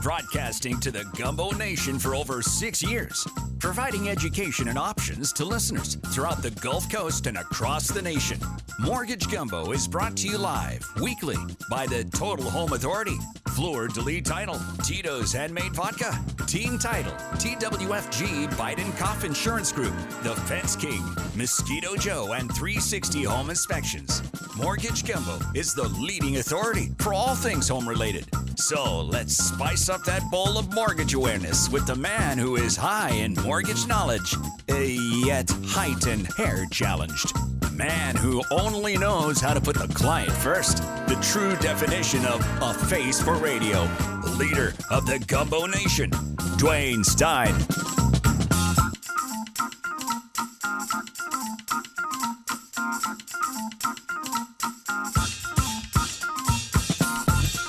broadcasting to the Gumbo Nation for over six years, providing education and options to listeners throughout the Gulf Coast and across the nation. Mortgage Gumbo is brought to you live weekly by the Total Home Authority, Fleur de Lis Title, Tito's Handmade Vodka, Team Title, TWFG Biden Cough Insurance Group, The Fence King, Mosquito Joe, and 360 Home Inspections. Mortgage Gumbo is the leading authority for all things home related. So let's spice up that bowl of mortgage awareness with the man who is high in mortgage knowledge, uh, yet height and hair challenged. Man who only knows how to put the client first. The true definition of a face for radio. The leader of the Gumbo Nation, Dwayne Stein.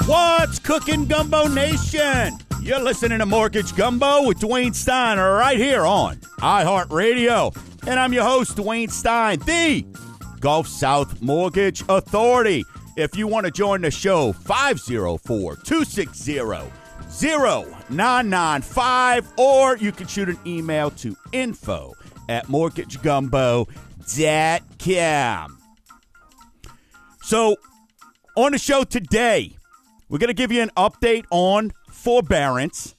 What's cooking, Gumbo Nation? You're listening to Mortgage Gumbo with Dwayne Stein right here on iHeartRadio. And I'm your host, Dwayne Stein, the Gulf South Mortgage Authority. If you want to join the show, 504 260 0995, or you can shoot an email to info at mortgagegumbo.com. So, on the show today, we're going to give you an update on forbearance.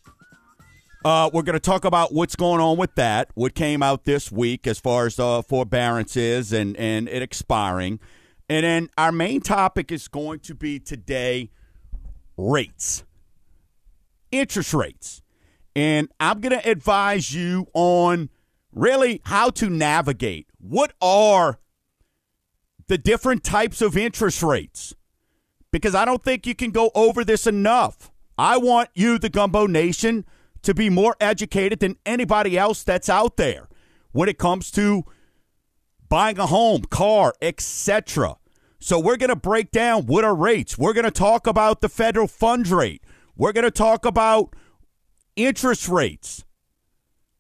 Uh, we're going to talk about what's going on with that, what came out this week as far as uh, forbearance is and, and it expiring. And then our main topic is going to be today rates, interest rates. And I'm going to advise you on really how to navigate. What are the different types of interest rates? Because I don't think you can go over this enough. I want you, the Gumbo Nation, to be more educated than anybody else that's out there when it comes to buying a home, car, etc. So we're going to break down what are rates. We're going to talk about the federal funds rate. We're going to talk about interest rates,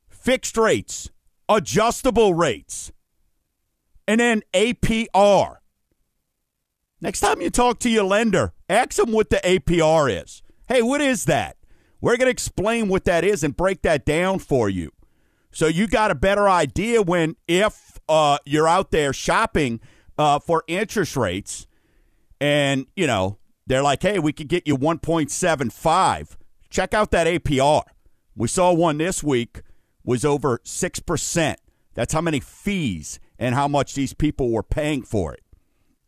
fixed rates, adjustable rates, and then APR. Next time you talk to your lender, ask them what the APR is. Hey, what is that? We're going to explain what that is and break that down for you. So you got a better idea when, if uh, you're out there shopping uh, for interest rates and, you know, they're like, hey, we could get you 1.75. Check out that APR. We saw one this week was over 6%. That's how many fees and how much these people were paying for it.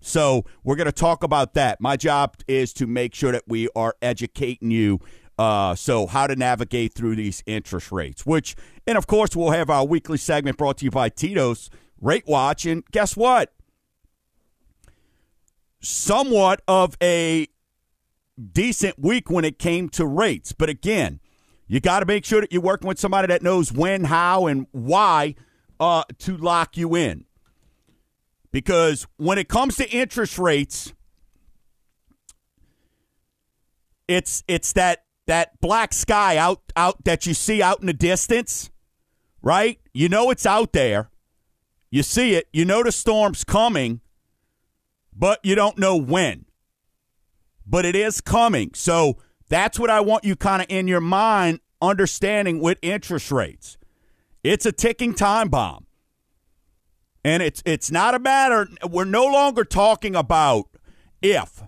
So we're going to talk about that. My job is to make sure that we are educating you. Uh, so how to navigate through these interest rates, which, and of course, we'll have our weekly segment brought to you by Tito's Rate Watch. And guess what? Somewhat of a decent week when it came to rates. But again, you got to make sure that you're working with somebody that knows when, how, and why uh, to lock you in because when it comes to interest rates, it's it's that that black sky out out that you see out in the distance, right? You know it's out there. You see it. You know the storm's coming, but you don't know when. But it is coming. So that's what I want you kind of in your mind understanding with interest rates. It's a ticking time bomb. And it's it's not a matter we're no longer talking about if.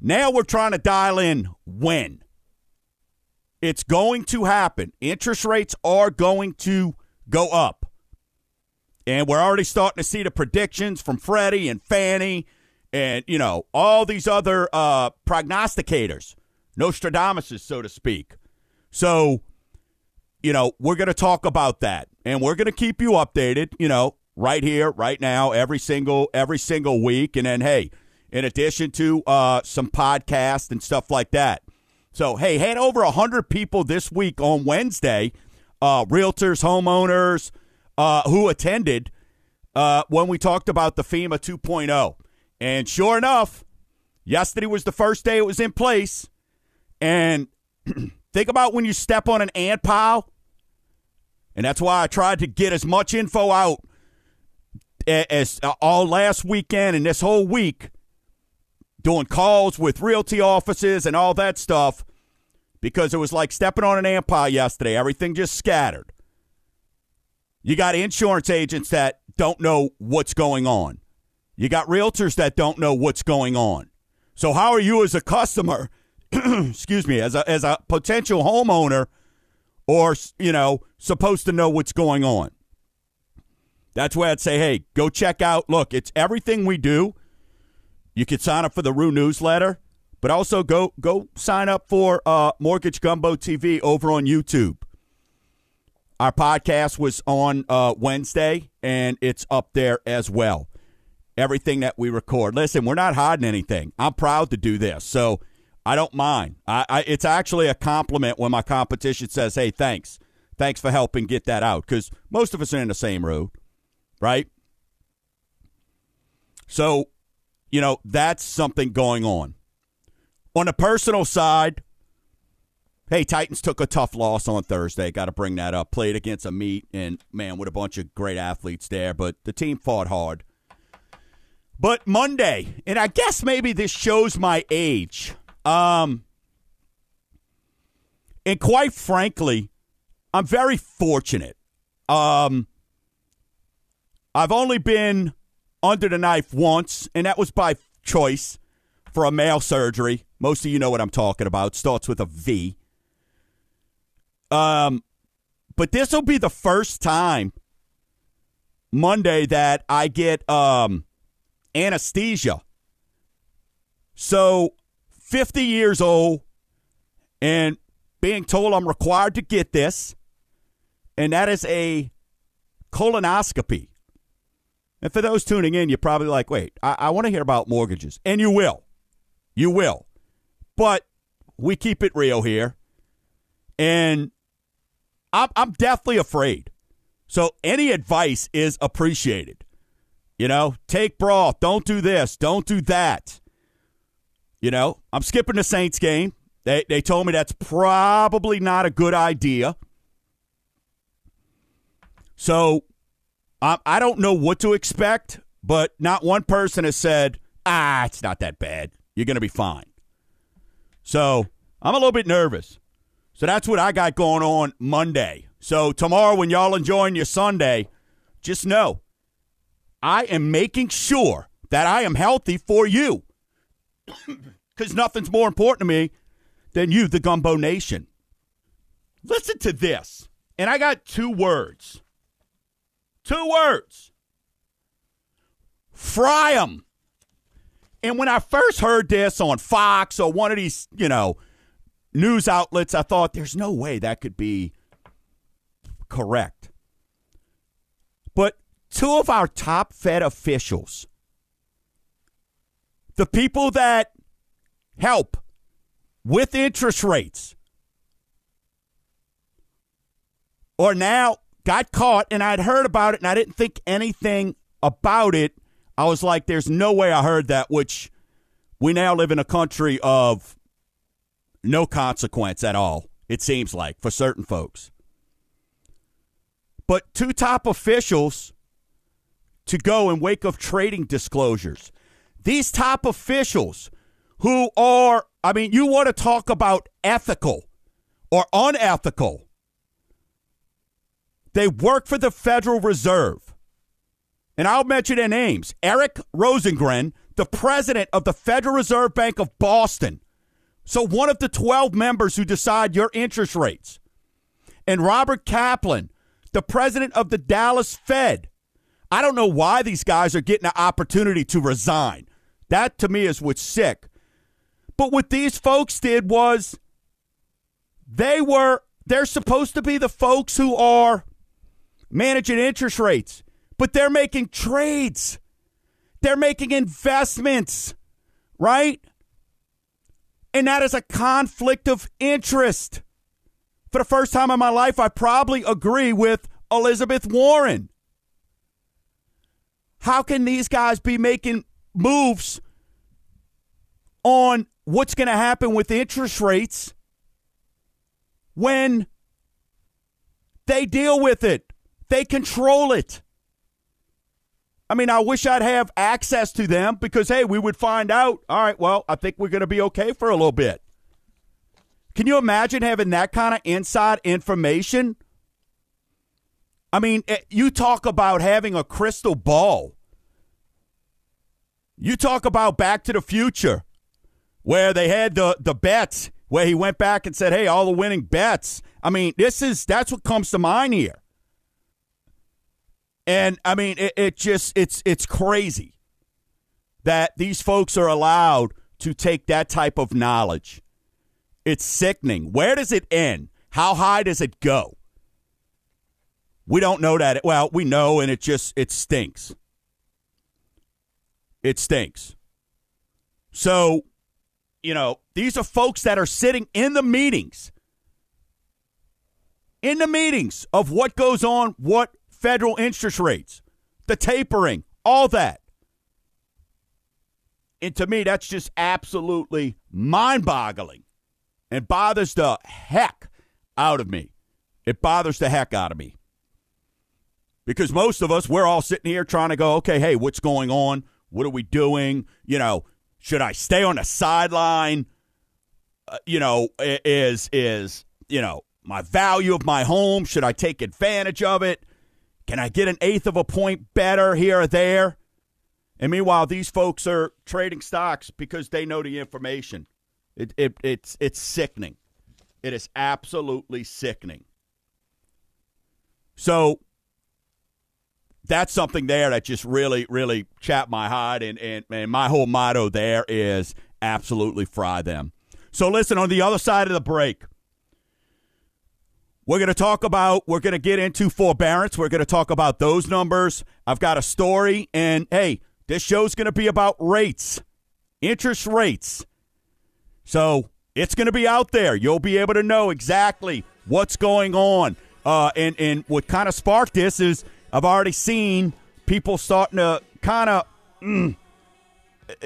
Now we're trying to dial in when. It's going to happen. Interest rates are going to go up. And we're already starting to see the predictions from Freddie and Fannie and, you know, all these other uh, prognosticators, Nostradamuses, so to speak. So, you know, we're going to talk about that. And we're going to keep you updated. You know, right here, right now, every single every single week. And then, hey, in addition to uh, some podcasts and stuff like that. So, hey, had over hundred people this week on Wednesday, uh, realtors, homeowners uh, who attended uh, when we talked about the FEMA 2.0. And sure enough, yesterday was the first day it was in place. And think about when you step on an ant pile. And that's why I tried to get as much info out as uh, all last weekend and this whole week doing calls with realty offices and all that stuff because it was like stepping on an pile yesterday. Everything just scattered. You got insurance agents that don't know what's going on. You got realtors that don't know what's going on. So how are you as a customer, excuse me, as a as a potential homeowner or, you know, supposed to know what's going on? That's why I'd say, hey, go check out. Look, it's everything we do. You could sign up for the Rue newsletter, but also go go sign up for uh, Mortgage Gumbo TV over on YouTube. Our podcast was on uh, Wednesday, and it's up there as well. Everything that we record. Listen, we're not hiding anything. I'm proud to do this, so I don't mind. I, I, it's actually a compliment when my competition says, "Hey, thanks, thanks for helping get that out," because most of us are in the same room, right? So, you know, that's something going on. On the personal side, Hey, Titans took a tough loss on Thursday. Got to bring that up. Played against Amite, and man, with a bunch of great athletes there, but the team fought hard. But Monday, and I guess maybe this shows my age. Um, and quite frankly, I'm very fortunate. Um, I've only been under the knife once, and that was by choice for a male surgery. Most of you know what I'm talking about. Starts with a V. Um, but this will be the first time Monday that I get um anesthesia. So, 50 years old and being told I'm required to get this, and that is a colonoscopy. And for those tuning in, you're probably like, wait, I, I want to hear about mortgages. And you will. You will. But we keep it real here. And I'm, I'm deathly afraid. So any advice is appreciated. You know, take broth. Don't do this. Don't do that. You know, I'm skipping the Saints game. They, they told me that's probably not a good idea. So I, don't know what to expect, but not one person has said, ah, it's not that bad. You're going to be fine. So I'm a little bit nervous. So that's what I got going on Monday. So tomorrow, when y'all enjoying your Sunday, just know I am making sure that I am healthy for you. Because nothing's more important to me than you, the Gumbo Nation. Listen to this. And I got two words. Two words. Fry them. And when I first heard this on Fox or one of these, you know, news outlets, I thought there's no way that could be correct. But two of our top Fed officials, the people that help with interest rates, or now got caught, and I'd heard about it and I didn't think anything about it. I was like, there's no way I heard that, which we now live in a country of no consequence at all, it seems like, for certain folks. But two top officials to go in wake of trading disclosures. These top officials who are, I mean, you want to talk about ethical or unethical. They work for the Federal Reserve. And I'll mention their names Eric Rosengren, the president of the Federal Reserve Bank of Boston, so, one of the 12 members who decide your interest rates. And Robert Kaplan, the president of the Dallas Fed. I don't know why these guys are getting an opportunity to resign. That to me is what's sick. But what these folks did was they were, they're supposed to be the folks who are managing interest rates, but they're making trades. They're making investments, right? And that is a conflict of interest. For the first time in my life, I probably agree with Elizabeth Warren. How can these guys be making moves on what's going to happen with interest rates when they deal with it? They control it. I mean, I wish I'd have access to them because, hey, we would find out. All right, well, I think we're going to be okay for a little bit. Can you imagine having that kind of inside information? I mean, eh, you talk about having a crystal ball. You talk about Back to the Future, where they had the, the bets, where he went back and said, hey, all the winning bets. I mean, this is that's what comes to mind here. And I mean, it, it just it's it's crazy that these folks are allowed to take that type of knowledge. It's sickening. Where does it end? How high does it go? We don't know that. Well, we know, and it just it stinks. It stinks. So, you know, these are folks that are sitting in the meetings, in the meetings of what goes on, what federal interest rates, the tapering, all that. And to me, that's just absolutely mind boggling and bothers the heck out of me. It bothers the heck out of me. Because most of us, we're all sitting here trying to go, okay, hey, what's going on? What are we doing? You know, should I stay on the sideline? Uh, you know, is is you know my value of my home? Should I take advantage of it? Can I get an eighth of a point better here or there? And meanwhile, these folks are trading stocks because they know the information. It, it, it's, it's sickening. It is absolutely sickening. So that's something there that just really, really chapped my heart. And, and, and my whole motto there is absolutely fry them. So listen, on the other side of the break, we're going to talk about, we're going to get into forbearance. We're going to talk about those numbers. I've got a story. And hey, this show's going to be about rates, interest rates. So it's going to be out there. You'll be able to know exactly what's going on. Uh, and, and what kind of sparked this is I've already seen people starting to kind of, mm,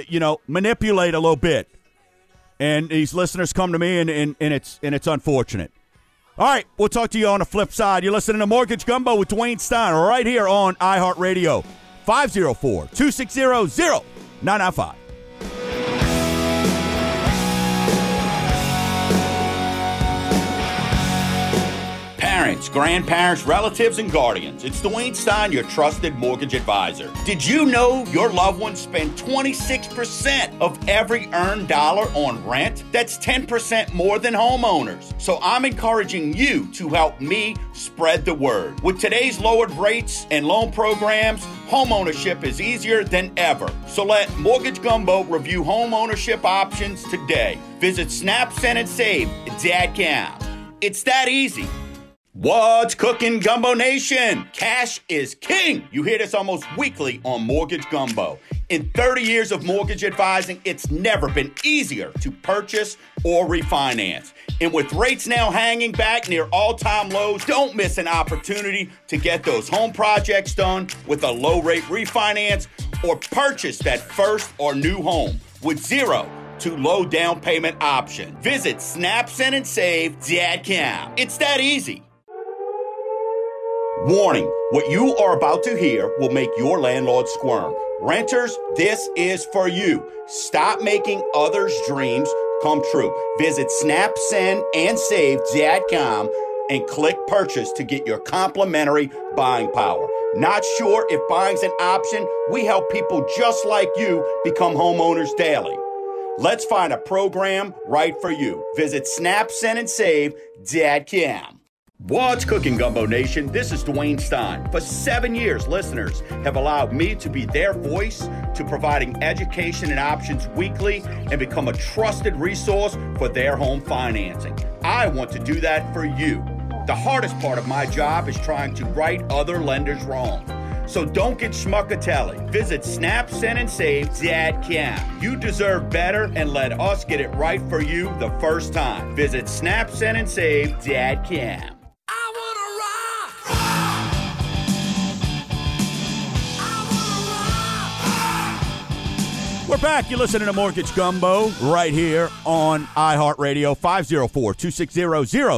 you know, manipulate a little bit. And these listeners come to me, and, and, and it's and it's unfortunate. All right, we'll talk to you on the flip side. You're listening to Mortgage Gumbo with Dwayne Stein right here on iHeartRadio. 504 260 0995. Parents, grandparents, relatives, and guardians. It's Dwayne Stein, your trusted mortgage advisor. Did you know your loved ones spend 26% of every earned dollar on rent? That's 10% more than homeowners. So I'm encouraging you to help me spread the word. With today's lowered rates and loan programs, homeownership is easier than ever. So let Mortgage Gumbo review homeownership options today. Visit Snap, Send, and snapsendandsave.com. It's that easy. What's cooking, Gumbo Nation? Cash is king. You hear this almost weekly on Mortgage Gumbo. In 30 years of mortgage advising, it's never been easier to purchase or refinance. And with rates now hanging back near all time lows, don't miss an opportunity to get those home projects done with a low rate refinance or purchase that first or new home with zero to low down payment option. Visit snapsendandsave.com. It's that easy. Warning what you are about to hear will make your landlord squirm. Renters, this is for you. Stop making others' dreams come true. Visit snapsendandsave.com and click purchase to get your complimentary buying power. Not sure if buying's an option? We help people just like you become homeowners daily. Let's find a program right for you. Visit snapsendandsave.com. What's cooking, Gumbo Nation? This is Dwayne Stein. For seven years, listeners have allowed me to be their voice to providing education and options weekly and become a trusted resource for their home financing. I want to do that for you. The hardest part of my job is trying to right other lenders wrong. So don't get schmuckatelli. Visit Snap Send and Save dot snapsendandsave.com. You deserve better and let us get it right for you the first time. Visit Snap Send and Save dot snapsendandsave.com. We're back. You're listening to Mortgage Gumbo right here on iHeartRadio 504 260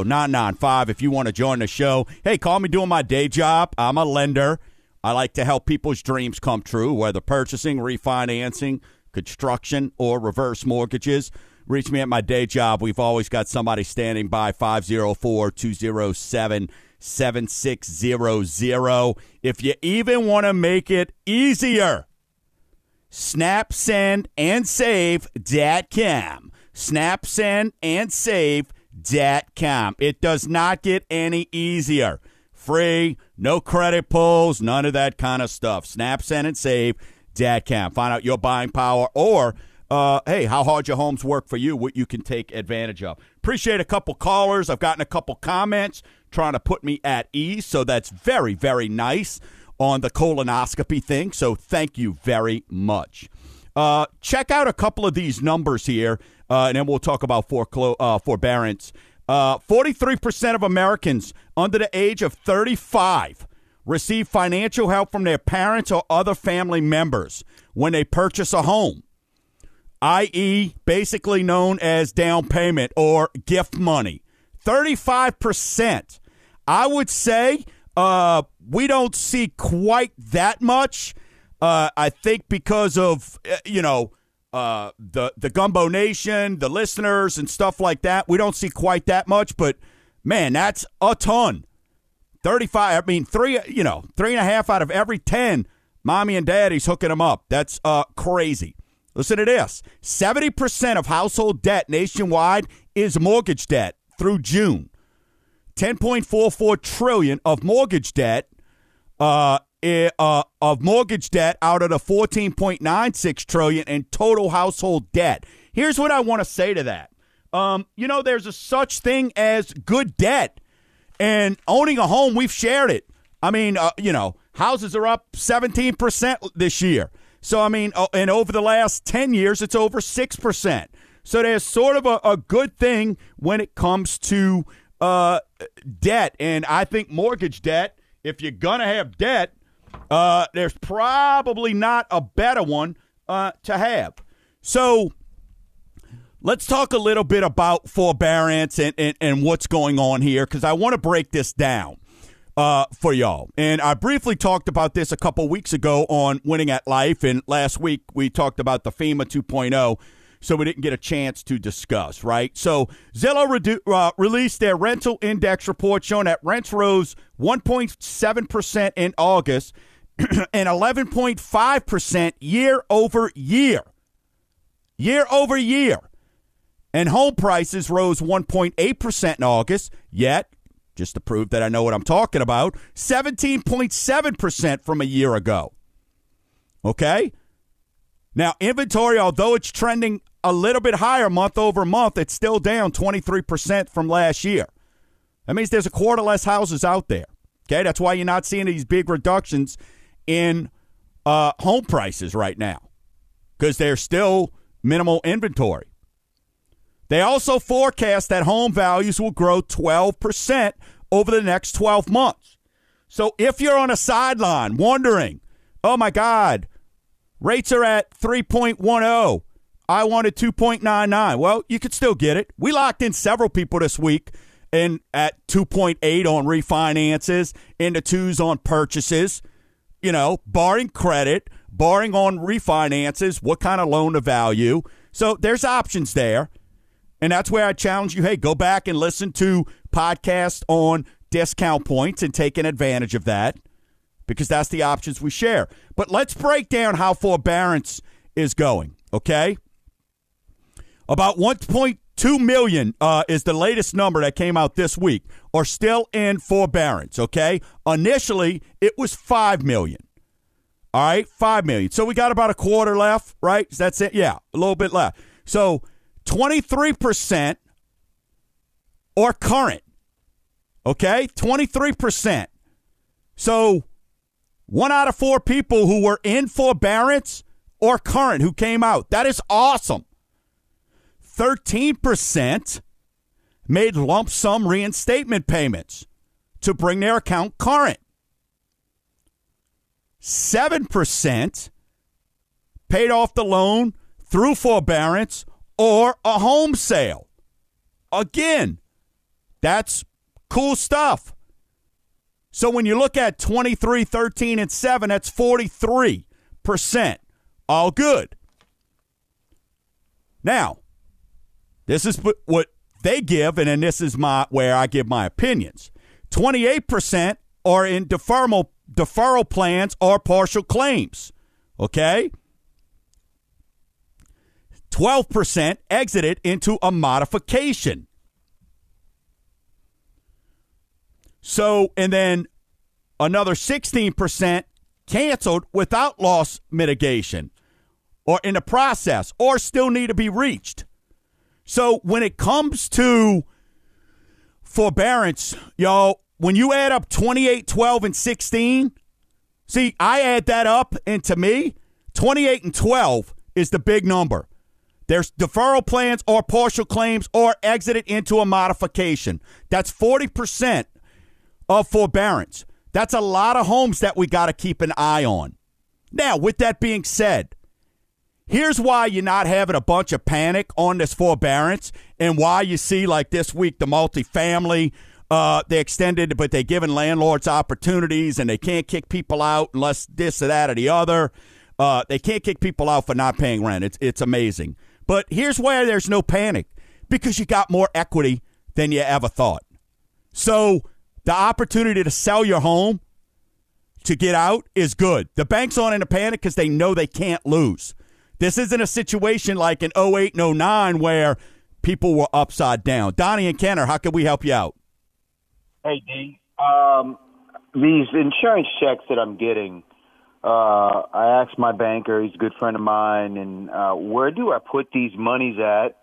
0995. If you want to join the show, hey, call me doing my day job. I'm a lender. I like to help people's dreams come true, whether purchasing, refinancing, construction, or reverse mortgages. reach me at my day job. We've always got somebody standing by 504 207 7600. If you even want to make it easier, snap, send, and save.com. Snap, send, and save.com. It does not get any easier. Free, no credit pulls, none of that kind of stuff. Snap, send, and save.com. Find out your buying power or uh, hey, how hard your homes work for you, what you can take advantage of. Appreciate a couple callers. I've gotten a couple comments trying to put me at ease, so that's very, very nice on the colonoscopy thing. So thank you very much. Uh, check out a couple of these numbers here, uh, and then we'll talk about uh, forbearance. Uh, 43% of Americans under the age of 35 receive financial help from their parents or other family members when they purchase a home i.e., basically known as down payment or gift money. 35%. I would say uh, we don't see quite that much. Uh, I think because of, uh, you know, uh, the, the Gumbo Nation, the listeners, and stuff like that, we don't see quite that much. But man, that's a ton. 35, I mean, three, you know, three and a half out of every 10, mommy and daddy's hooking them up. That's uh, crazy. Listen to this 70% of household debt nationwide is mortgage debt through June. 10.44 trillion of mortgage debt uh, uh, of mortgage debt out of the 14.96 trillion in total household debt. Here's what I want to say to that. Um, you know, there's a such thing as good debt, and owning a home, we've shared it. I mean, uh, you know, houses are up 17% this year. So, I mean, uh, and over the last 10 years, it's over 6%. So there's sort of a, a good thing when it comes to uh, debt. And I think mortgage debt, if you're going to have debt, uh, there's probably not a better one uh, to have. So let's talk a little bit about forbearance and, and, and what's going on here because I want to break this down uh, for y'all. And I briefly talked about this a couple weeks ago on Winning at Life, and last week we talked about the FEMA 2.0. So we didn't get a chance to discuss, right? So Zillow redu- uh, released their rental index report showing that rents rose 1.7% in August and 11.5% year over year. Year over year. And home prices rose 1.8% in August, yet just to prove that I know what I'm talking about, 17.7% from a year ago. Okay? Now, inventory, although it's trending a little bit higher month over month, it's still down 23% from last year. That means there's a quarter less houses out there. Okay? That's why you're not seeing these big reductions in uh, home prices right now because there's still minimal inventory. They also forecast that home values will grow 12% over the next 12 months. So if you're on a sideline wondering, oh my God, rates are at 3.10, I wanted 2.99. Well, you could still get it. We locked in several people this week and at 2.8 on refinances, into twos on purchases, you know, barring credit, barring on refinances, what kind of loan to value. So there's options there. And that's where I challenge you hey, go back and listen to podcasts on discount points and taking advantage of that because that's the options we share. But let's break down how forbearance is going, okay? About 1.2 million uh, is the latest number that came out this week, are still in forbearance, okay? Initially, it was 5 million. All right, 5 million. So we got about a quarter left, right? That's it? Yeah, a little bit left. So 23% or current. Okay? 23%. So one out of four people who were in forbearance or current who came out. That is awesome. 13% made lump sum reinstatement payments to bring their account current. 7% paid off the loan through forbearance or a home sale. Again, that's cool stuff. So when you look at 23, 13, and 7, that's 43%. All good. Now, This is what they give, and then this is my where I give my opinions. 28% are in deferral, deferral plans or partial claims. Okay? 12% exited into a modification. So, and then another 16% canceled without loss mitigation or in the process or still need to be reached. So when it comes to forbearance, y'all, when you add up 28, 12, and 16, see, I add that up, and to me, 28 and 12 is the big number. There's deferral plans or partial claims or exited into a modification. That's 40% of forbearance. That's a lot of homes that we got to keep an eye on. Now, with that being said, here's why you're not having a bunch of panic on this forbearance and why you see, like this week, the multifamily. Uh, they extended, but they're giving landlords opportunities and they can't kick people out unless this or that or the other. Uh, they can't kick people out for not paying rent. It's, it's amazing. But here's where there's no panic because you got more equity than you ever thought. So the opportunity to sell your home to get out is good. The banks aren't in a panic because they know they can't lose. This isn't a situation like in 08 and 09 where people were upside down. Donnie and Kenner, how can we help you out? Hey, D. Um, these insurance checks that I'm getting, uh, I asked my banker, he's a good friend of mine, and uh, where do I put these monies at?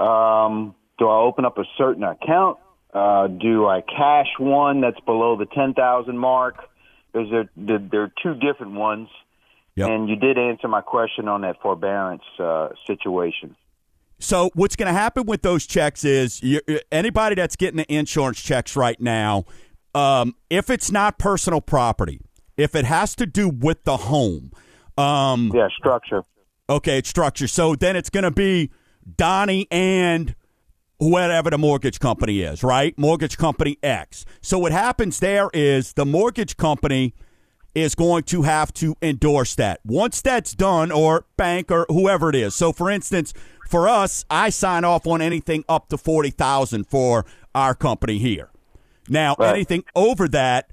Um, do I open up a certain account? Uh, do I cash one that's below the 10,000 mark? There's a, there are two different ones. Yep. And you did answer my question on that forbearance uh, situation. So what's going to happen with those checks is you, anybody that's getting the insurance checks right now, um, if it's not personal property, if it has to do with the home, um, yeah, structure. Okay, it's structure. So then it's going to be Donnie and whatever the mortgage company is, right? Mortgage company X. So what happens there is the mortgage company is going to have to endorse that. Once that's done, or bank or whoever it is. So for instance, for us, I sign off on anything up to 40,000 for our company here. Now, right. anything over that,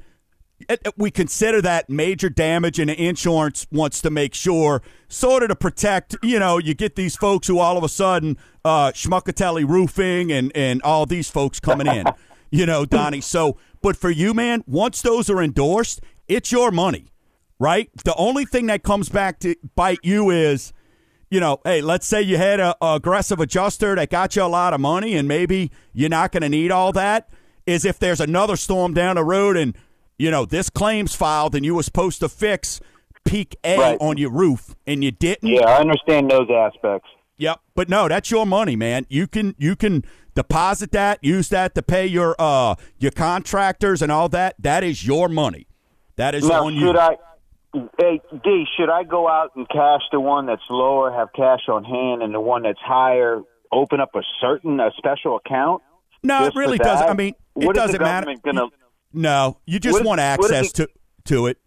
we consider that major damage, and the insurance wants to make sure, sort of to protect. You know, you get these folks who all of a sudden, uh, Schmuckatelli Roofing and and all these folks coming in. you know, Donnie. So, but for you, man, once those are endorsed, it's your money, right? The only thing that comes back to bite you is, you know, hey, let's say you had a, a aggressive adjuster that got you a lot of money, and maybe you're not going to need all that. Is if there's another storm down the road and you know, this claim's filed and you were supposed to fix peak A right. on your roof and you didn't. Yeah, I understand those aspects. Yep, but no, that's your money, man. You can you can deposit that, use that to pay your uh your contractors and all that. That is your money. That is now, on should you. I Hey D, should I go out and cash the one that's lower, have cash on hand, and the one that's higher, open up a certain a special account? No, it really doesn't. I mean, it what doesn't matter. Gonna, no, you just want access to to it.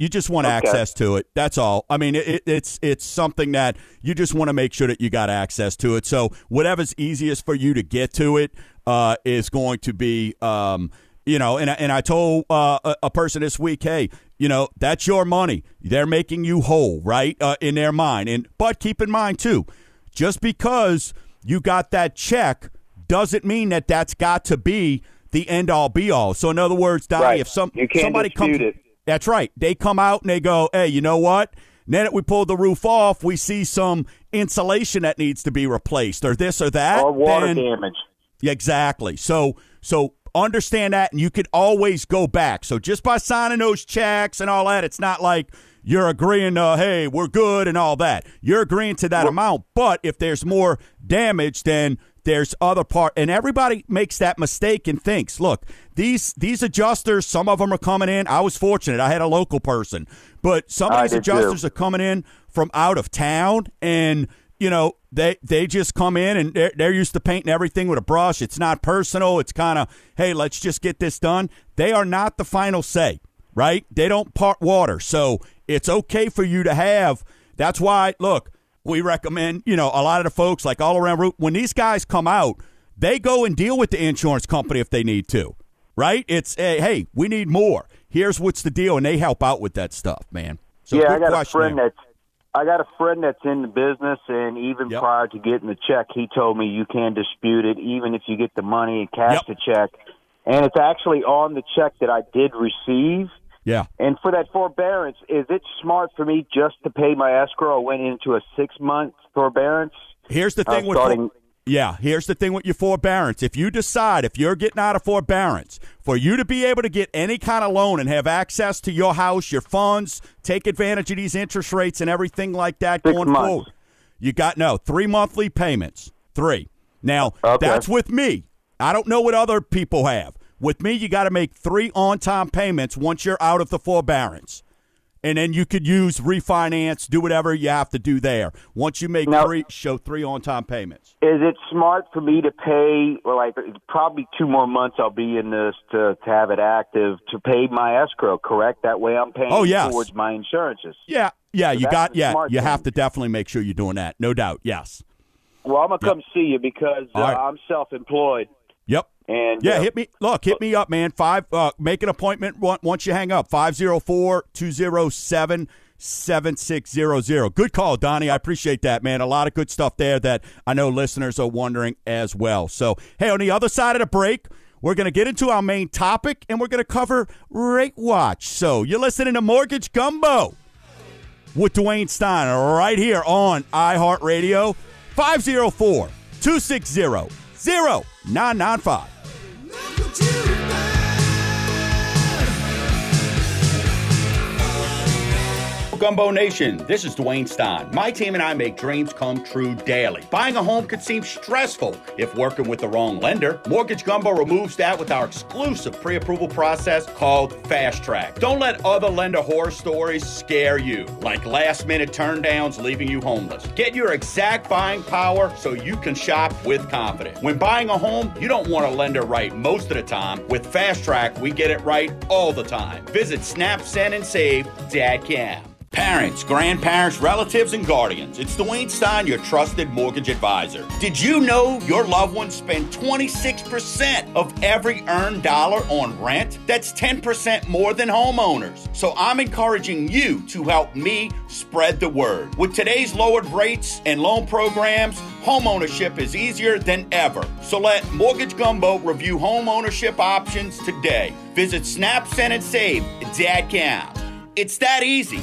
You just want okay. access to it. That's all. I mean, it, it's it's something that you just want to make sure that you got access to it. So whatever's easiest for you to get to it uh, is going to be, um, you know. And and I told uh, a, a, person this week, hey, you know, that's your money. They're making you whole, right, uh, in their mind. And but keep in mind too, just because you got that check doesn't mean that that's got to be the end all be all. So in other words, Donnie, right. if some somebody comes, it. That's right. They come out and they go, "Hey, you know what? Now that we pulled the roof off, we see some insulation that needs to be replaced, or this or that, or water then, damage." Exactly. So so understand that, and you could always go back. So just by signing those checks and all that, it's not like you're agreeing to, hey, we're good and all that. You're agreeing to that well, amount. But if there's more damage, then there's other part, and everybody makes that mistake and thinks, look, these these adjusters, some of them are coming in. I was fortunate; I had a local person, but some of these adjusters too. are coming in from out of town, and you know they they just come in and they're, they're used to painting everything with a brush. It's not personal. It's kind of hey, let's just get this done. They are not the final say, right? They don't part water, so it's okay for you to have. That's why, look, we recommend, you know, a lot of the folks like all around route when these guys come out, they go and deal with the insurance company if they need to. Right? It's hey, hey, we need more. Here's what's the deal, and they help out with that stuff, man. So yeah, I got a friend that's I got a friend that's in the business, and even Yep. prior to getting the check, he told me you can dispute it, even if you get the money and cash Yep. the check. And it's actually on the check that I did receive. Yeah. And for that forbearance, is it smart for me just to pay my escrow? I went into a six month forbearance. Here's the Uh, thing with starting- yeah. Here's the thing with your forbearance. If you decide if you're getting out of forbearance, for you to be able to get any kind of loan and have access to your house, your funds, take advantage of these interest rates and everything like that Six going months. forward, you got no three monthly payments. Three. Now Okay. that's with me. I don't know what other people have. With me, you got to make three on-time payments once you're out of the forbearance. And then you could use refinance, do whatever you have to do there. Once you make Now- three, show three on time payments. Is it smart for me to pay, like probably two more months I'll be in this to, to have it active to pay my escrow, correct? That way I'm paying Oh, yes. towards my insurances. Yeah, yeah, you got, yeah, you thing. have to definitely make sure you're doing that. No doubt. Yes. Well, I'm going to come see you because uh, right. I'm self employed. And Yeah, uh, hit me. Look, hit me up, man. Five. Uh, make an appointment once you hang up. 504-207-7600. Good call, Donnie. I appreciate that, man. A lot of good stuff there that I know listeners are wondering as well. So, hey, on the other side of the break, we're going to get into our main topic and we're going to cover Rate Watch. So, you're listening to Mortgage Gumbo with Dwayne Stein right here on iHeartRadio 504 260 0995. Gumbo Nation, this is Dwayne Stein. My team and I make dreams come true daily. Buying a home could seem stressful if working with the wrong lender. Mortgage Gumbo removes that with our exclusive pre approval process called Fast Track. Don't let other lender horror stories scare you, like last minute turndowns leaving you homeless. Get your exact buying power so you can shop with confidence. When buying a home, you don't want a lender right most of the time. With Fast Track, we get it right all the time. Visit Snap, Send, and Save. snapsendandsave.com. Parents, grandparents, relatives, and guardians, it's Dwayne Stein, your trusted mortgage advisor. Did you know your loved ones spend 26% of every earned dollar on rent? That's 10% more than homeowners. So I'm encouraging you to help me spread the word. With today's lowered rates and loan programs, homeownership is easier than ever. So let Mortgage Gumbo review homeownership options today. Visit snapsendandsave.com. It's that easy.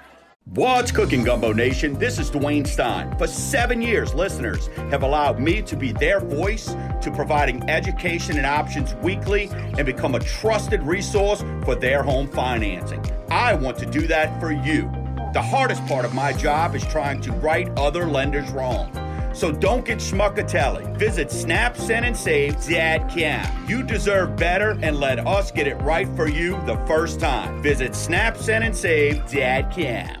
What's cooking, Gumbo Nation? This is Dwayne Stein. For seven years, listeners have allowed me to be their voice to providing education and options weekly and become a trusted resource for their home financing. I want to do that for you. The hardest part of my job is trying to right other lenders wrong. So don't get schmuckatelli. Visit snapsendandsave.com. You deserve better and let us get it right for you the first time. Visit snapsendandsave.com.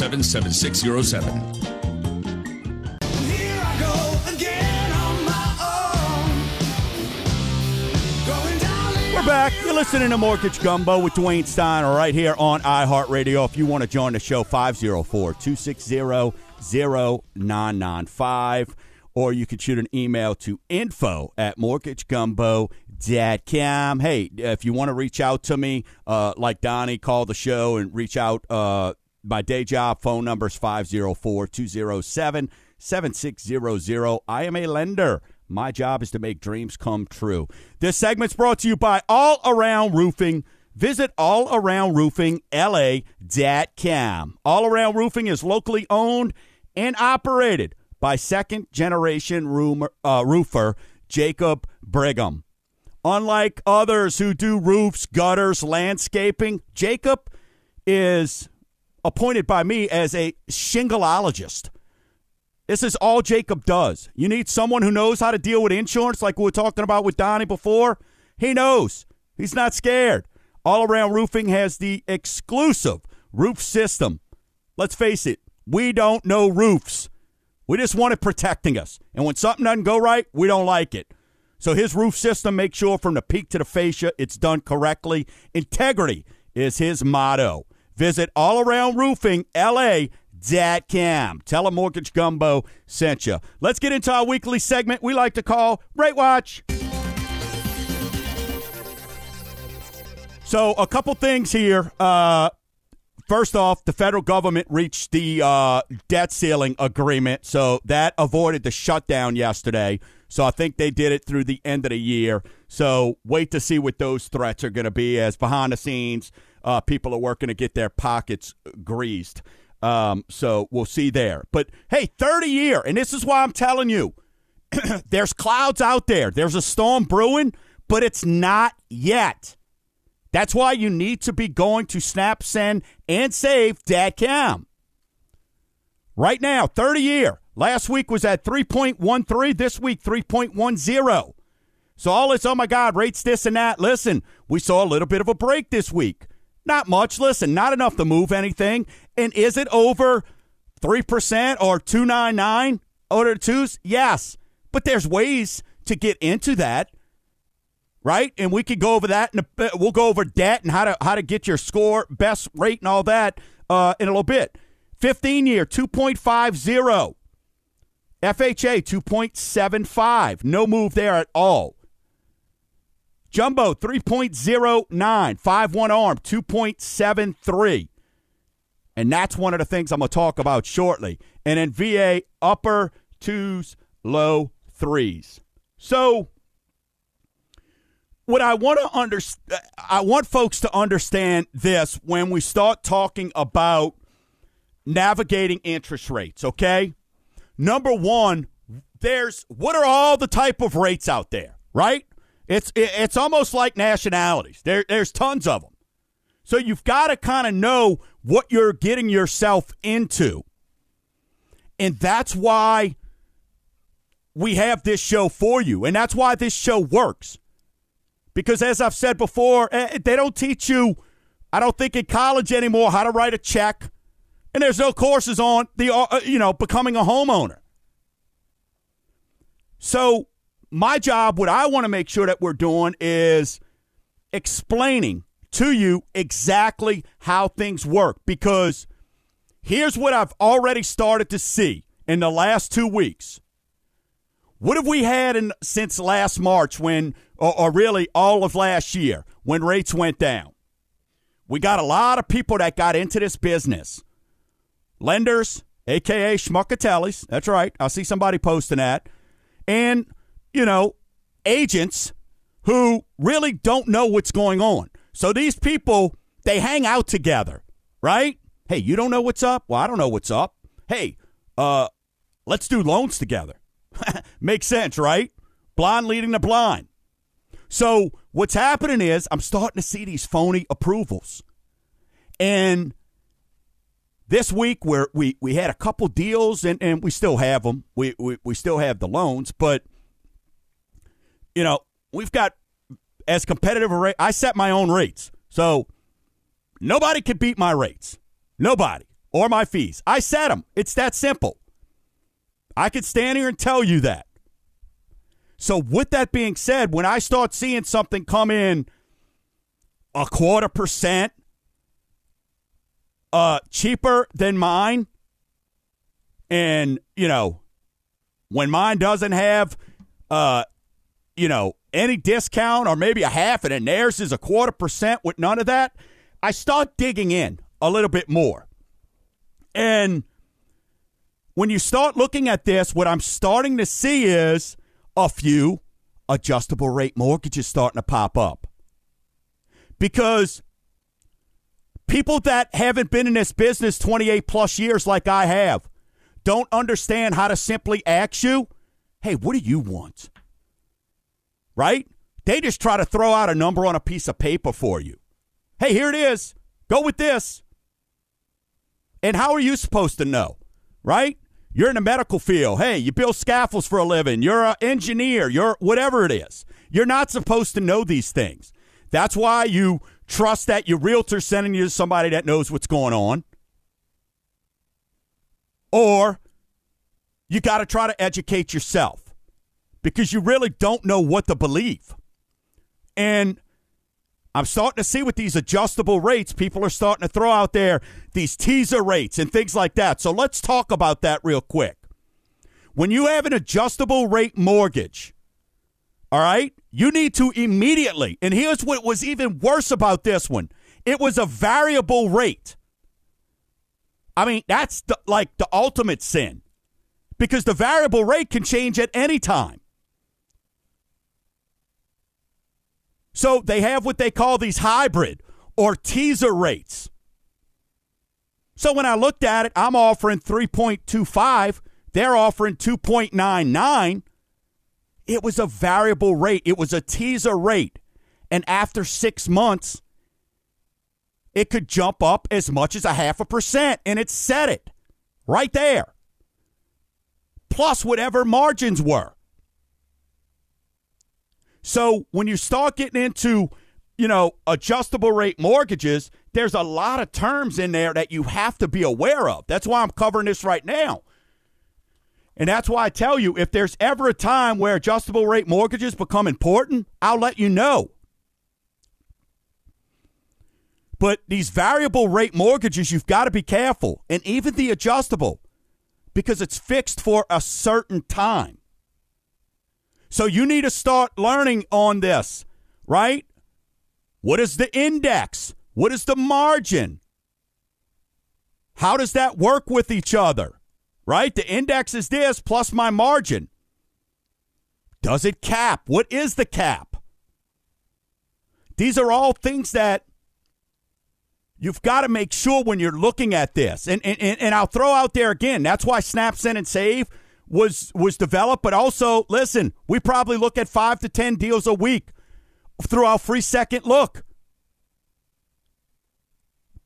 207 7607. Here I go again on my own. Going down the We're back. You're listening to Mortgage Gumbo with Dwayne Stein right here on iHeartRadio. If you want to join the show, 504 260 0995. Or you could shoot an email to info at mortgagegumbo.com. Hey, if you want to reach out to me, uh, like Donnie, call the show and reach out. Uh, my day job phone number is 504 207 7600. I am a lender. My job is to make dreams come true. This segment's brought to you by All Around Roofing. Visit allaroundroofingla.com. All Around Roofing is locally owned and operated by second generation roomer, uh, roofer Jacob Brigham. Unlike others who do roofs, gutters, landscaping, Jacob is appointed by me as a shingleologist. This is all Jacob does. You need someone who knows how to deal with insurance, like we were talking about with Donnie before. He knows. He's not scared. All Around Roofing has the exclusive roof system. Let's face it, we don't know roofs. We just want it protecting us. And when something doesn't go right, we don't like it. So his roof system makes sure from the peak to the fascia it's done correctly. Integrity is his motto. Visit allaroundroofingla.com. Tell him Mortgage Gumbo sent you. Let's get into our weekly segment we like to call Rate Watch. So, a couple things here. Uh, first off, the federal government reached the uh, debt ceiling agreement, so that avoided the shutdown yesterday. So, I think they did it through the end of the year. So, wait to see what those threats are going to be as behind the scenes, uh, people are working to get their pockets greased. Um, so, we'll see there. But hey, 30 year, and this is why I'm telling you there's clouds out there, there's a storm brewing, but it's not yet. That's why you need to be going to Snap, Send, and Save.com. Right now, 30 year. Last week was at 3.13. This week, 3.10. So all this, oh my God, rates this and that. Listen, we saw a little bit of a break this week. Not much. Listen, not enough to move anything. And is it over 3% or 299 over twos? Yes. But there's ways to get into that right? And we could go over that, and we'll go over debt and how to how to get your score, best rate, and all that uh, in a little bit. Fifteen year, two point five zero. FHA two point seven five. No move there at all. Jumbo 3.09, 5 1 arm, 2.73. And that's one of the things I'm going to talk about shortly. And then VA, upper twos, low threes. So, what I want to understand, I want folks to understand this when we start talking about navigating interest rates. Okay, number one, there's what are all the type of rates out there, right? It's it's almost like nationalities. There, there's tons of them. So you've got to kind of know what you're getting yourself into, and that's why we have this show for you, and that's why this show works. Because as I've said before, eh, they don't teach you, I don't think in college anymore, how to write a check. And there's no courses on the, uh, you know, becoming a homeowner. So my job, what I want to make sure that we're doing is explaining to you exactly how things work. Because here's what I've already started to see in the last two weeks. What have we had in, since last March when, or, or really all of last year when rates went down? We got a lot of people that got into this business. Lenders, aka schmuckatellis. That's right. I see somebody posting that. And, you know, agents who really don't know what's going on. So these people, they hang out together, right? Hey, you don't know what's up? Well, I don't know what's up. Hey, uh, let's do loans together. Makes sense, right? Blind leading the blind. So what's happening is I'm starting to see these phony approvals. And this week where we, we had a couple deals and, and we still have them. We, we we still have the loans, but you know, we've got as competitive a rate. I set my own rates. So nobody can beat my rates. Nobody. Or my fees. I set them. It's that simple. I could stand here and tell you that. So, with that being said, when I start seeing something come in a quarter percent uh, cheaper than mine, and, you know, when mine doesn't have, uh, you know, any discount or maybe a half, and then theirs is a quarter percent with none of that, I start digging in a little bit more. And when you start looking at this, what I'm starting to see is a few adjustable rate mortgages starting to pop up. Because people that haven't been in this business 28 plus years like I have don't understand how to simply ask you, hey, what do you want? Right? They just try to throw out a number on a piece of paper for you. Hey, here it is. Go with this. And how are you supposed to know? Right? You're in the medical field. Hey, you build scaffolds for a living. You're an engineer. You're whatever it is. You're not supposed to know these things. That's why you trust that your realtor's sending you to somebody that knows what's going on. Or you got to try to educate yourself because you really don't know what to believe. And I'm starting to see with these adjustable rates, people are starting to throw out there these teaser rates and things like that. So let's talk about that real quick. When you have an adjustable rate mortgage, all right, you need to immediately, and here's what was even worse about this one it was a variable rate. I mean, that's the, like the ultimate sin because the variable rate can change at any time. So they have what they call these hybrid or teaser rates. So when I looked at it, I'm offering 3.25, they're offering 2.99. It was a variable rate, it was a teaser rate. And after six months, it could jump up as much as a half a percent. And it set it right there. Plus whatever margins were. So when you start getting into, you know, adjustable rate mortgages, there's a lot of terms in there that you have to be aware of. That's why I'm covering this right now. And that's why I tell you if there's ever a time where adjustable rate mortgages become important, I'll let you know. But these variable rate mortgages, you've got to be careful. And even the adjustable, because it's fixed for a certain time. So you need to start learning on this, right? What is the index? What is the margin? How does that work with each other? Right? The index is this plus my margin. Does it cap? What is the cap? These are all things that you've got to make sure when you're looking at this. And, and, and I'll throw out there again that's why Snap, Send, and Save was was developed, but also listen, we probably look at five to ten deals a week through our free second look.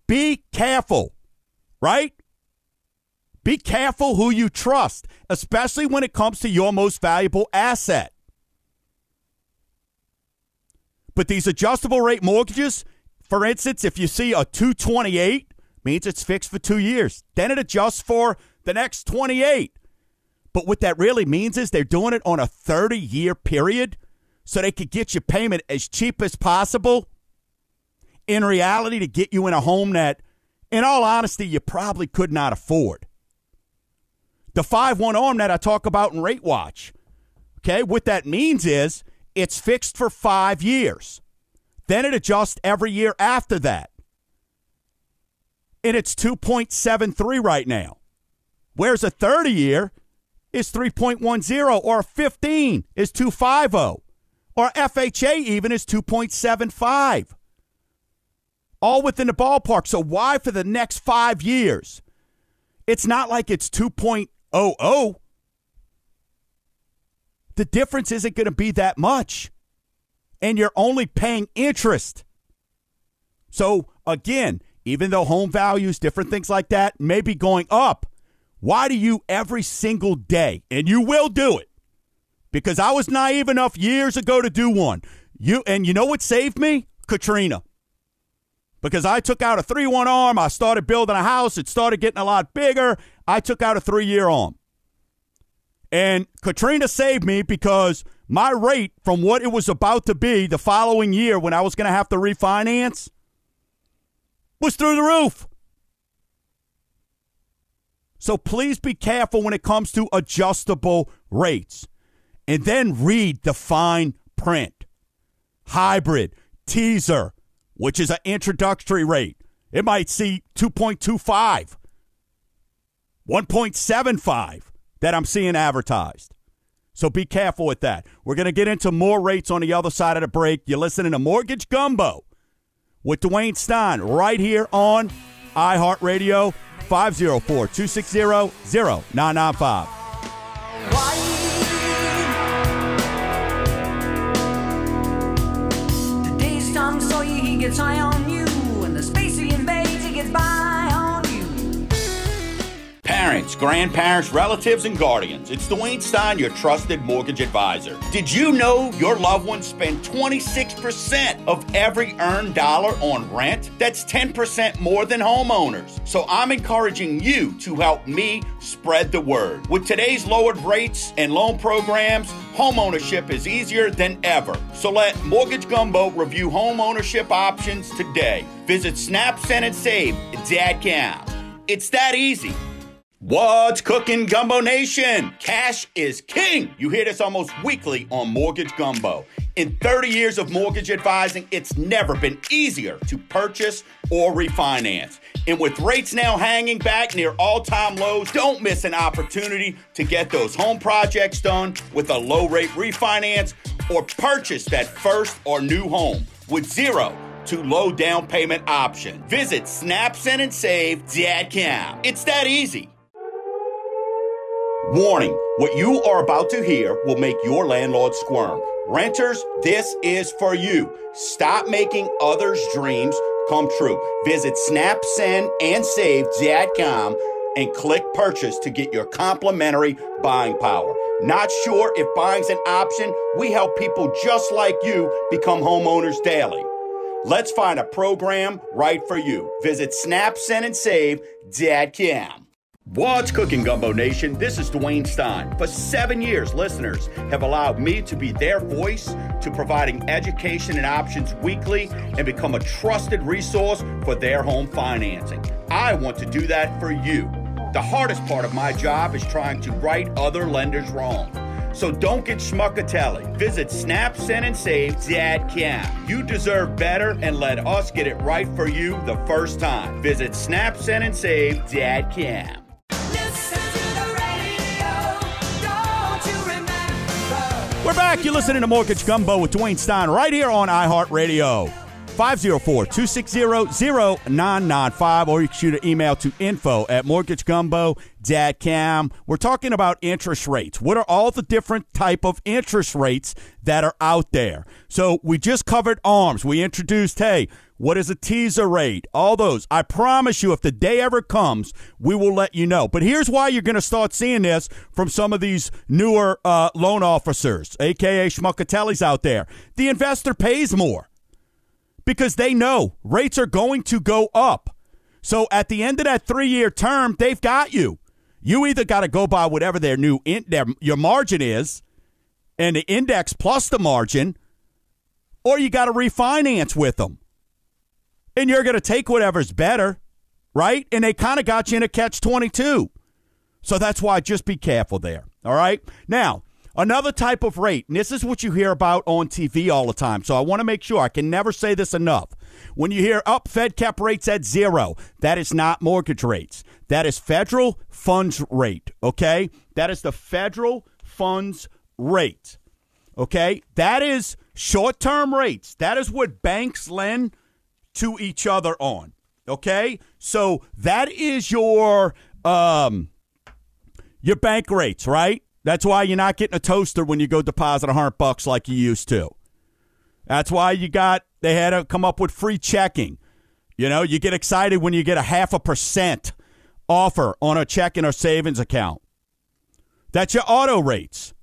Be careful, right? Be careful who you trust, especially when it comes to your most valuable asset. But these adjustable rate mortgages, for instance, if you see a 228, means it's fixed for 2 years. Then it adjusts for the next 28. But what that really means is they're doing it on a 30 year period so they could get your payment as cheap as possible. In reality, to get you in a home that, in all honesty, you probably could not afford. The 5 1 arm that I talk about in Rate Watch, okay, what that means is it's fixed for five years. Then it adjusts every year after that. And it's 2.73 right now. Whereas a 30 year is 3.10 or 15 is 250 or FHA even is 2.75. All within the ballpark. So why for the next 5 years? It's not like it's 2.00. The difference isn't going to be that much. And you're only paying interest. So again, even though home values, different things like that may be going up, why do you every single day, and you will do it, because I was naive enough years ago to do one. You and you know what saved me? Katrina. Because I took out a 3 1 arm, I started building a house, it started getting a lot bigger. I took out a three year arm. And Katrina saved me because my rate from what it was about to be the following year when I was going to have to refinance was through the roof. So please be careful when it comes to adjustable rates. And then read the fine print. Hybrid, teaser, which is an introductory rate. It might see 2.25. 1.75 that I'm seeing advertised. So be careful with that. We're going to get into more rates on the other side of the break. You're listening to Mortgage Gumbo with Dwayne Stein right here on iHeartRadio 504 260 0995. The days Tom Sawyer he gets high on you, Parents, grandparents, relatives, and guardians, it's Dwayne Stein, your trusted mortgage advisor. Did you know your loved ones spend 26% of every earned dollar on rent? That's 10% more than homeowners. So I'm encouraging you to help me spread the word. With today's lowered rates and loan programs, homeownership is easier than ever. So let Mortgage Gumbo review homeownership options today. Visit Snap, Send, and Save. snapsendandsave.com. It's that easy. What's cooking, Gumbo Nation? Cash is king. You hear this almost weekly on Mortgage Gumbo. In 30 years of mortgage advising, it's never been easier to purchase or refinance. And with rates now hanging back near all time lows, don't miss an opportunity to get those home projects done with a low rate refinance or purchase that first or new home with zero to low down payment option. Visit Snap, Send, and snapsendandsave.com. It's that easy. Warning what you are about to hear will make your landlord squirm. Renters, this is for you. Stop making others' dreams come true. Visit snapsendandsave.com and click purchase to get your complimentary buying power. Not sure if buying's an option? We help people just like you become homeowners daily. Let's find a program right for you. Visit snapsendandsave.com. What's cooking, Gumbo Nation? This is Dwayne Stein. For seven years, listeners have allowed me to be their voice to providing education and options weekly and become a trusted resource for their home financing. I want to do that for you. The hardest part of my job is trying to right other lenders wrong. So don't get schmuckatelli. Visit snapsendandsave.com. You deserve better and let us get it right for you the first time. Visit snapsendandsave.com. back. You're listening to Mortgage Gumbo with Dwayne Stein right here on iHeartRadio. 504-260-0995 or you can shoot an email to info at mortgagegumbo.com. We're talking about interest rates. What are all the different type of interest rates that are out there? So we just covered arms. We introduced, hey, what is a teaser rate? All those. I promise you, if the day ever comes, we will let you know. But here's why you're going to start seeing this from some of these newer uh, loan officers, aka schmuckatellis out there. The investor pays more because they know rates are going to go up. So at the end of that three year term, they've got you. You either got to go by whatever their new in, their, your margin is, and the index plus the margin, or you got to refinance with them, and you're going to take whatever's better, right? And they kind of got you in a catch twenty two. So that's why just be careful there. All right. Now, another type of rate, and this is what you hear about on TV all the time. So I want to make sure I can never say this enough. When you hear up Fed cap rates at zero, that is not mortgage rates. That is federal funds rate. Okay. That is the federal funds rate. Okay. That is short term rates. That is what banks lend to each other on. Okay. So that is your, um, your bank rates, right? That's why you're not getting a toaster when you go deposit a hundred bucks like you used to. That's why you got they had to come up with free checking. You know, you get excited when you get a half a percent offer on a checking or savings account. That's your auto rates.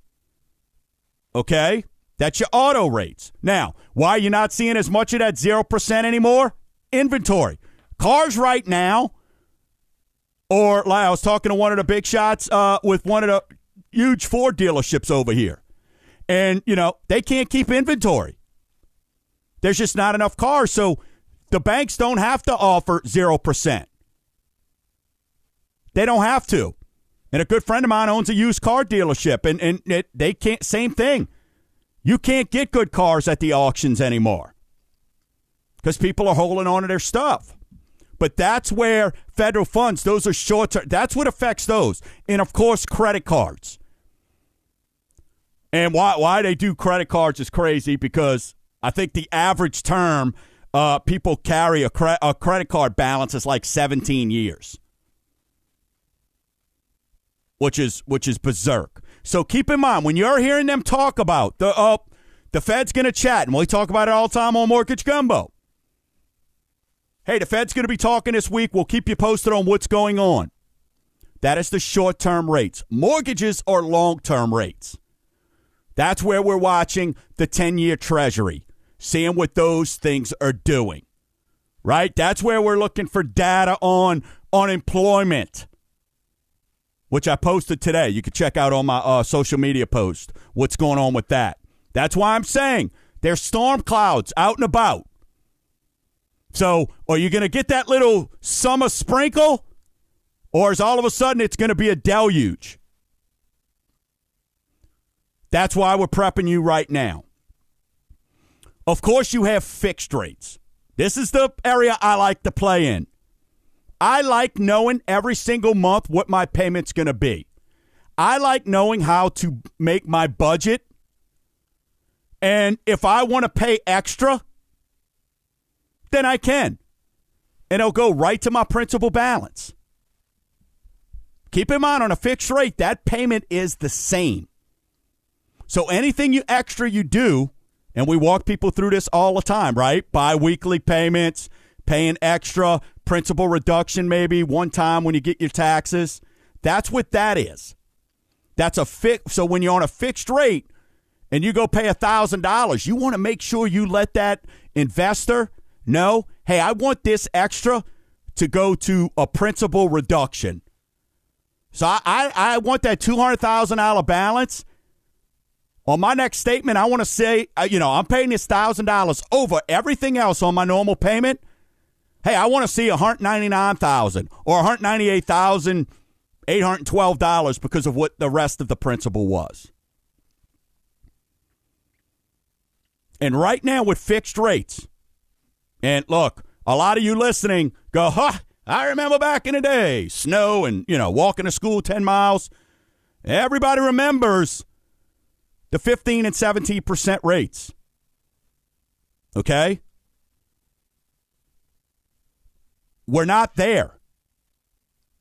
Okay? That's your auto rates. Now, why are you not seeing as much of that 0% anymore? Inventory. Cars right now or like I was talking to one of the big shots uh, with one of the huge Ford dealerships over here. And, you know, they can't keep inventory. There's just not enough cars. So the banks don't have to offer 0%. They don't have to. And a good friend of mine owns a used car dealership, and, and it, they can't, same thing. You can't get good cars at the auctions anymore because people are holding on to their stuff. But that's where federal funds, those are short term. That's what affects those. And of course, credit cards. And why why they do credit cards is crazy because I think the average term uh, people carry a, cre- a credit card balance is like 17 years, which is which is berserk. So keep in mind when you're hearing them talk about the uh, the Fed's going to chat, and we talk about it all the time on Mortgage Gumbo. Hey, the Fed's going to be talking this week. We'll keep you posted on what's going on. That is the short term rates. Mortgages are long term rates. That's where we're watching the 10 year Treasury, seeing what those things are doing. Right? That's where we're looking for data on unemployment, which I posted today. You can check out on my uh, social media post what's going on with that. That's why I'm saying there's storm clouds out and about. So, are you going to get that little summer sprinkle? Or is all of a sudden it's going to be a deluge? That's why we're prepping you right now. Of course, you have fixed rates. This is the area I like to play in. I like knowing every single month what my payment's going to be. I like knowing how to make my budget. And if I want to pay extra, then I can. And it'll go right to my principal balance. Keep in mind on a fixed rate, that payment is the same. So anything you extra you do, and we walk people through this all the time, right? Bi-weekly payments, paying extra, principal reduction maybe one time when you get your taxes. That's what that is. That's a fix. So when you're on a fixed rate and you go pay a $1,000, you want to make sure you let that investor know, hey, I want this extra to go to a principal reduction. So I, I, I want that $200,000 balance. On my next statement, I want to say, uh, you know, I'm paying this $1,000 over everything else on my normal payment. Hey, I want to see a 199,000 or $198,812 because of what the rest of the principal was. And right now with fixed rates, and look, a lot of you listening go, huh, I remember back in the day, snow and, you know, walking to school 10 miles. Everybody remembers the 15 and 17% rates. Okay? We're not there.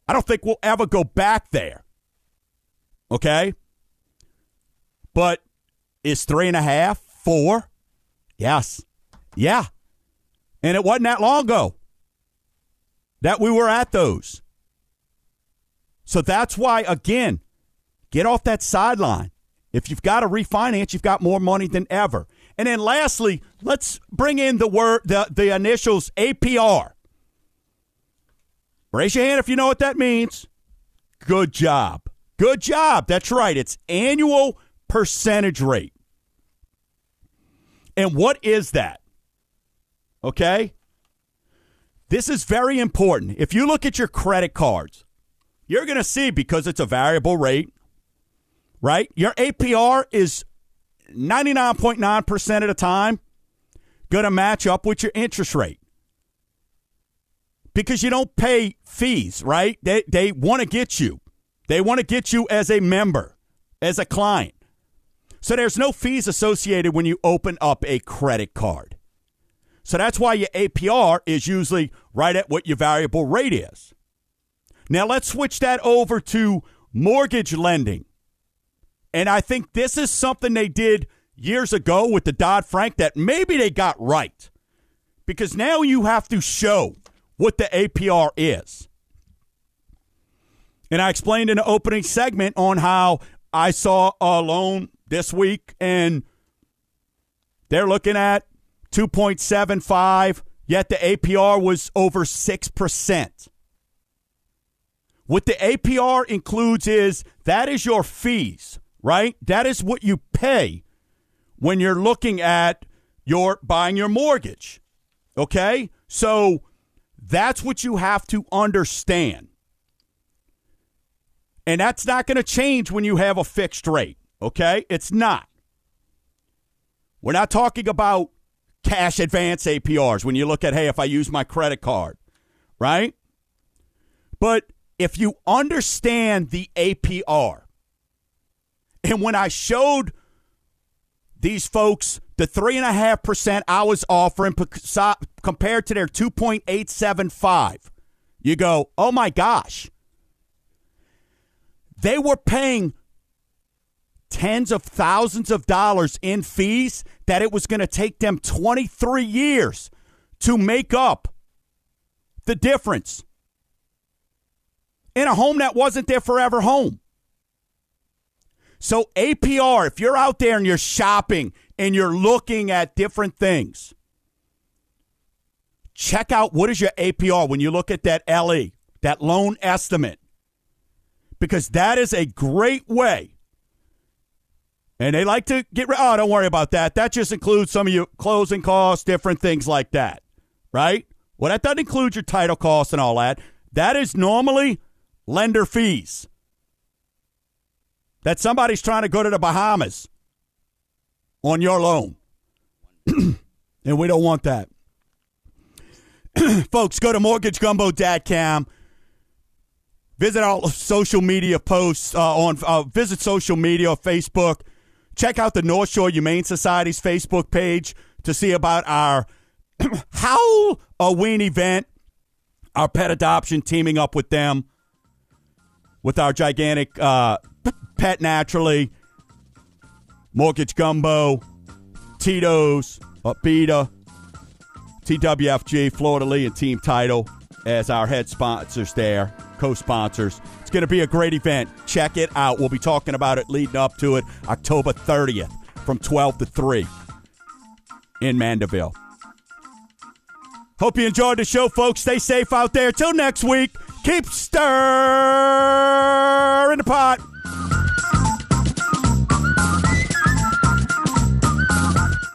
I don't think we'll ever go back there. Okay? But is three and a half, four? Yes. Yeah. And it wasn't that long ago that we were at those. So that's why, again, get off that sideline. If you've got to refinance, you've got more money than ever. And then lastly, let's bring in the word the, the initials APR. Raise your hand if you know what that means. Good job. Good job. That's right. It's annual percentage rate. And what is that? Okay? This is very important. If you look at your credit cards, you're going to see because it's a variable rate, right? Your APR is 99.9% of the time going to match up with your interest rate because you don't pay fees, right? They, they want to get you. They want to get you as a member, as a client. So there's no fees associated when you open up a credit card. So that's why your APR is usually right at what your variable rate is. Now let's switch that over to mortgage lending. And I think this is something they did years ago with the Dodd Frank that maybe they got right. Because now you have to show what the APR is. And I explained in the opening segment on how I saw a loan this week and they're looking at 2.75, yet the APR was over 6%. What the APR includes is that is your fees, right? That is what you pay when you're looking at your buying your mortgage. Okay? So that's what you have to understand. And that's not going to change when you have a fixed rate. Okay? It's not. We're not talking about cash advance APRs when you look at, hey, if I use my credit card, right? But if you understand the APR, and when I showed these folks the 3.5% I was offering compared to their 2.875, you go, oh my gosh. They were paying tens of thousands of dollars in fees that it was going to take them 23 years to make up the difference in a home that wasn't their forever home. So, APR, if you're out there and you're shopping and you're looking at different things, check out what is your APR when you look at that LE, that loan estimate, because that is a great way. And they like to get rid. Oh, don't worry about that. That just includes some of your closing costs, different things like that, right? Well, that doesn't include your title costs and all that. That is normally lender fees. That somebody's trying to go to the Bahamas on your loan. and we don't want that. Folks, go to mortgagegumbo.com. Visit our social media posts uh, on uh, visit social media, or Facebook. Check out the North Shore Humane Society's Facebook page to see about our Howl a Ween event, our pet adoption, teaming up with them with our gigantic uh, pet naturally, mortgage gumbo, Tito's, Beta, TWFG, Fleur de Lis, and Team Title as our head sponsors there, co sponsors. It's going to be a great event. Check it out. We'll be talking about it leading up to it October 30th from 12 to 3 in Mandeville. Hope you enjoyed the show, folks. Stay safe out there. Till next week, keep stirring the pot.